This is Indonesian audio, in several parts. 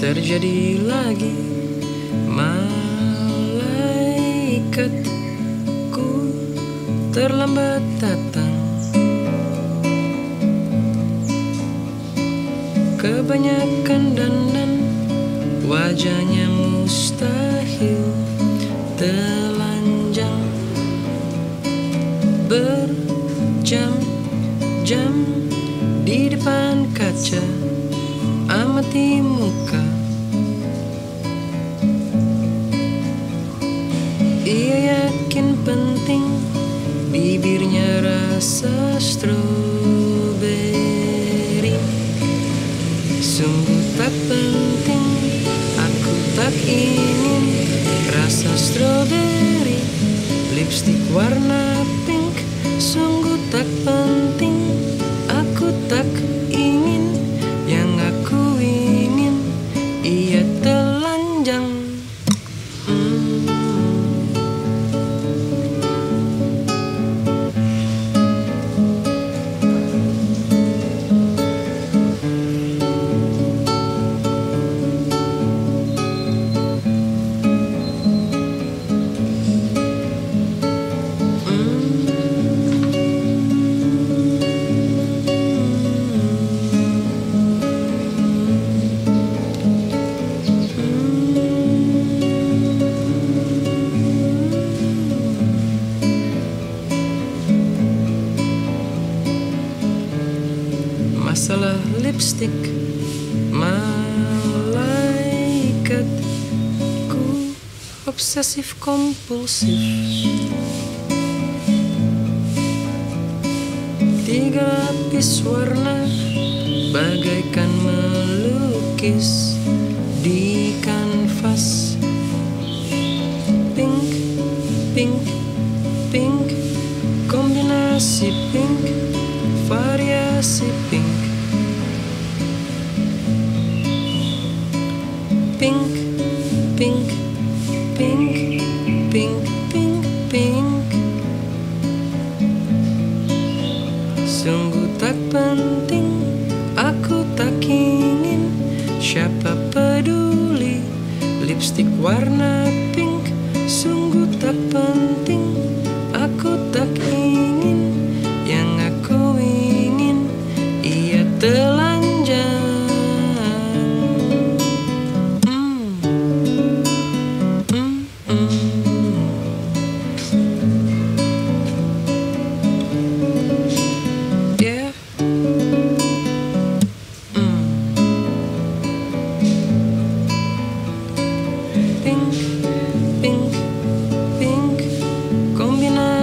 terjadi lagi. Malaikatku terlambat datang. Kebanyakan dandan Wajahnya mustahil Telanjang Berjam-jam Di depan kaca Amati muka Bibirnya rasa stroberi. Sungguh tak penting Aku tak ingin Rasa stroberi. Lipstick warna pink Sungguh tak penting Aku tak ingin. Yang aku ingin Ia telanjang Masalah lipstick Malaikatku Obsesif kompulsif. Tiga lapis warna Bagaikan melukis Di kanvas. Pink, pink, pink Kombinasi pink Variasi pink Pink, pink, pink, pink, pink, pink. Sungguh tak penting Aku tak ingin Siapa peduli. Lipstick warna pink Sungguh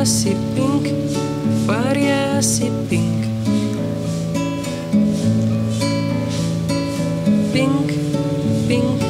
parece pink, parece. Pink, pink.